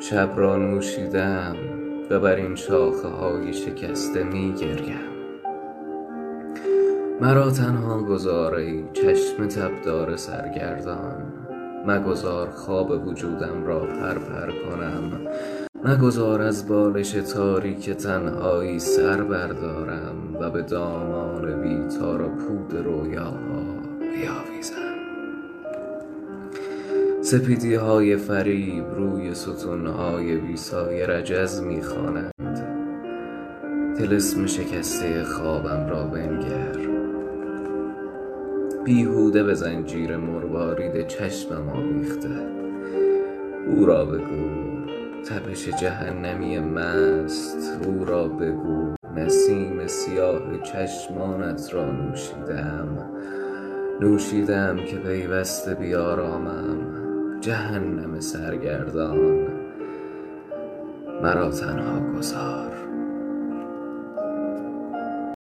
شب را نوشیدم و بر این شاخه های شکسته می گریم. مرا تنها گذار ای چشم تبدار سرگردان. مگذار خواب وجودم را پر پر کنم. مگذار از بالش تاریک تنهایی سر بردارم و به دامان بی تار و پود رویاها بیاویزم. سپیدی های فریب روی ستون های بی سایه رجز می خوانند طلسم شکسته خوابم را بنگر. بیهوده به زنجیر مروارید چشمم آویخته. او را بگو تپش جهنمی مست. او را بگو نسیم سیاه چشمانت را نوشیده ام که پیوسته بیارامم. جهنم سرگردان مرا تنها گذار.